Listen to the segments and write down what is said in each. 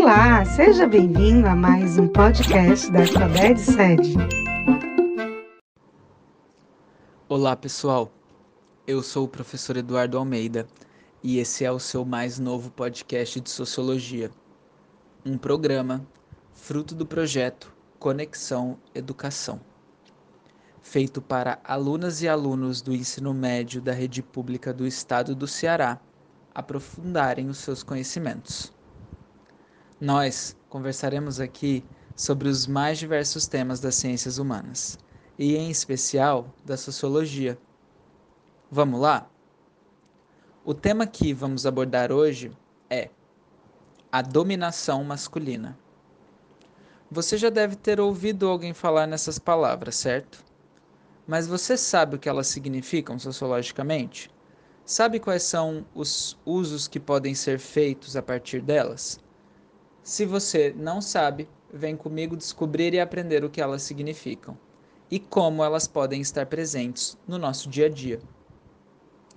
Olá, seja bem-vindo a mais um podcast da Sabed Sede. Olá, pessoal. Eu sou o professor Eduardo Almeida e esse é o seu mais novo podcast de sociologia. Um programa fruto do projeto Conexão Educação, feito para alunas e alunos do ensino médio da rede pública do estado do Ceará aprofundarem os seus conhecimentos. Nós conversaremos aqui sobre os mais diversos temas das ciências humanas e, em especial, da sociologia. Vamos lá? O tema que vamos abordar hoje é a dominação masculina. Você já deve ter ouvido alguém falar nessas palavras, certo? Mas você sabe o que elas significam sociologicamente? Sabe quais são os usos que podem ser feitos a partir delas? Se você não sabe, vem comigo descobrir e aprender o que elas significam e como elas podem estar presentes no nosso dia a dia.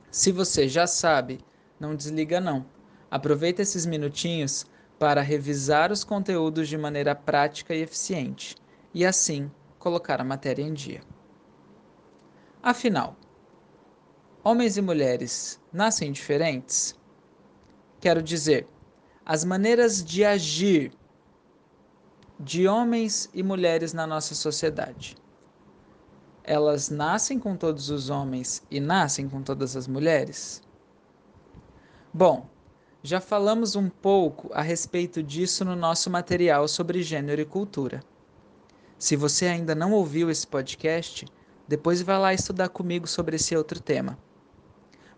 Se você já sabe, não desliga não. Aproveita esses minutinhos para revisar os conteúdos de maneira prática e eficiente e assim colocar a matéria em dia. Afinal, homens e mulheres nascem diferentes? Quero dizer, as maneiras de agir de homens e mulheres na nossa sociedade. Elas nascem com todos os homens e nascem com todas as mulheres? Bom, já falamos um pouco a respeito disso no nosso material sobre gênero e cultura. Se você ainda não ouviu esse podcast, depois vá lá estudar comigo sobre esse outro tema.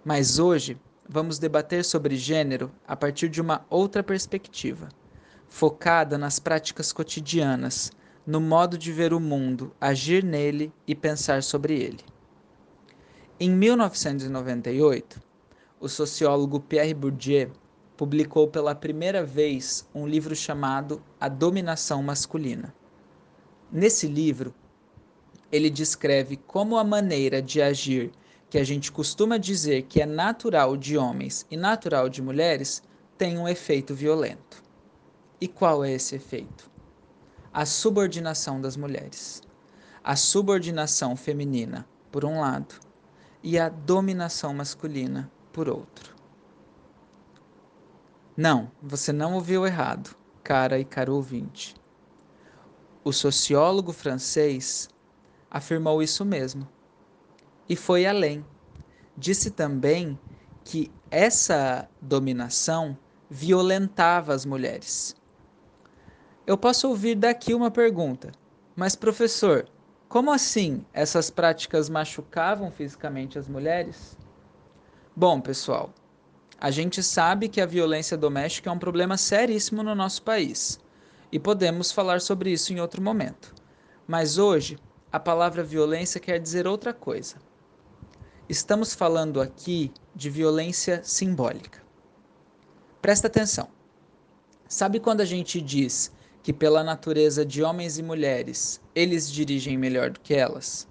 Mas hoje vamos debater sobre gênero a partir de uma outra perspectiva, focada nas práticas cotidianas, no modo de ver o mundo, agir nele e pensar sobre ele. Em 1998, o sociólogo Pierre Bourdieu publicou pela primeira vez um livro chamado A Dominação Masculina. Nesse livro, ele descreve como a maneira de agir que a gente costuma dizer que é natural de homens e natural de mulheres, tem um efeito violento. E qual é esse efeito? A subordinação das mulheres. A subordinação feminina, por um lado, e a dominação masculina, por outro. Não, você não ouviu errado, cara e caro ouvinte. O sociólogo francês afirmou isso mesmo e foi além. Disse também que essa dominação violentava as mulheres. Eu posso ouvir daqui uma pergunta, mas professor, como assim essas práticas machucavam fisicamente as mulheres? Bom, pessoal, a gente sabe que a violência doméstica é um problema seríssimo no nosso país e podemos falar sobre isso em outro momento. Mas hoje, a palavra violência quer dizer outra coisa. Estamos falando aqui de violência simbólica. Presta atenção. Sabe quando a gente diz que, pela natureza de homens e mulheres, eles dirigem melhor do que elas?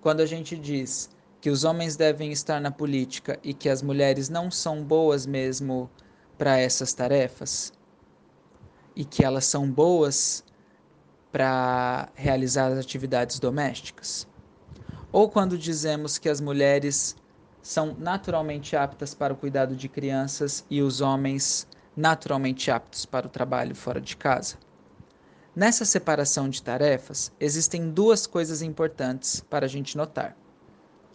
Quando a gente diz que os homens devem estar na política e que as mulheres não são boas mesmo para essas tarefas? E que elas são boas para realizar as atividades domésticas? Ou quando dizemos que as mulheres são naturalmente aptas para o cuidado de crianças e os homens naturalmente aptos para o trabalho fora de casa. Nessa separação de tarefas, existem duas coisas importantes para a gente notar.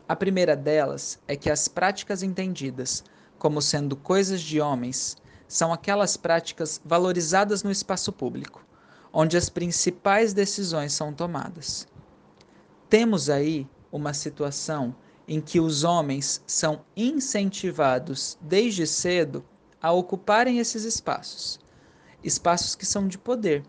A primeira delas é que as práticas entendidas como sendo coisas de homens são aquelas práticas valorizadas no espaço público, onde as principais decisões são tomadas. Temos aí uma situação em que os homens são incentivados desde cedo a ocuparem esses espaços, espaços que são de poder.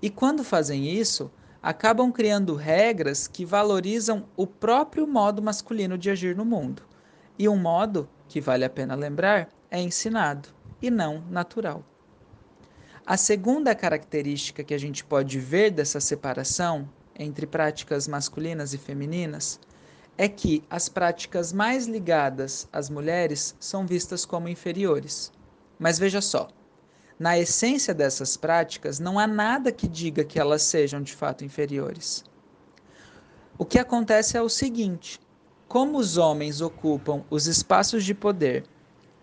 E quando fazem isso, acabam criando regras que valorizam o próprio modo masculino de agir no mundo. E um modo, que vale a pena lembrar, é ensinado e não natural. A segunda característica que a gente pode ver dessa separação entre práticas masculinas e femininas é que as práticas mais ligadas às mulheres são vistas como inferiores. Mas veja só, Na essência dessas práticas, não há nada que diga que elas sejam de fato inferiores. O que acontece é o seguinte: como os homens ocupam os espaços de poder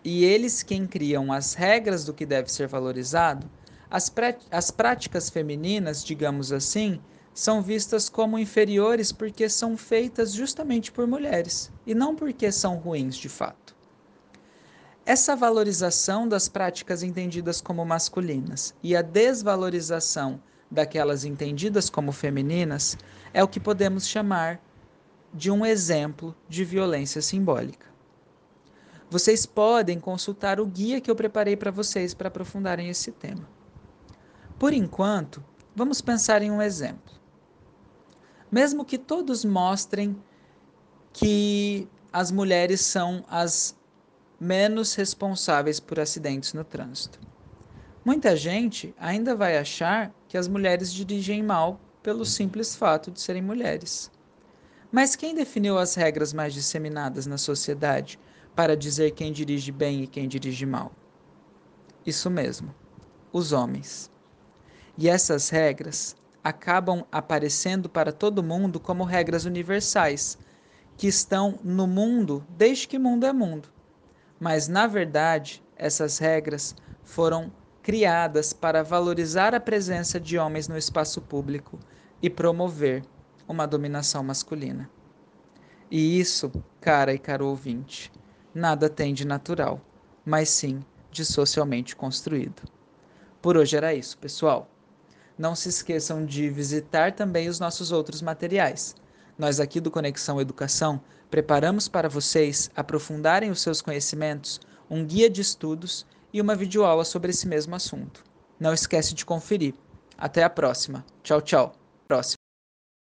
e eles quem criam as regras do que deve ser valorizado, as, as práticas femininas, digamos assim, são vistas como inferiores porque são feitas justamente por mulheres e não porque são ruins de fato. Essa valorização das práticas entendidas como masculinas e a desvalorização daquelas entendidas como femininas é o que podemos chamar de um exemplo de violência simbólica. Vocês podem consultar o guia que eu preparei para vocês para aprofundarem esse tema. Por enquanto, vamos pensar em um exemplo. Mesmo que todos mostrem que as mulheres são as menos responsáveis por acidentes no trânsito. Muita gente ainda vai achar que as mulheres dirigem mal pelo simples fato de serem mulheres. Mas quem definiu as regras mais disseminadas na sociedade para dizer quem dirige bem e quem dirige mal? Isso mesmo, os homens. E essas regras acabam aparecendo para todo mundo como regras universais, que estão no mundo desde que mundo é mundo mas na verdade essas regras foram criadas para valorizar a presença de homens no espaço público e promover uma dominação masculina. E isso, cara e caro ouvinte, nada tem de natural, mas sim de socialmente construído. Por hoje era isso, pessoal. Não se esqueçam de visitar também os nossos outros materiais. Nós aqui do Conexão Educação preparamos para vocês aprofundarem os seus conhecimentos um guia de estudos e uma videoaula sobre esse mesmo assunto. Não esquece de conferir. Até a próxima. Tchau, tchau. Próximo.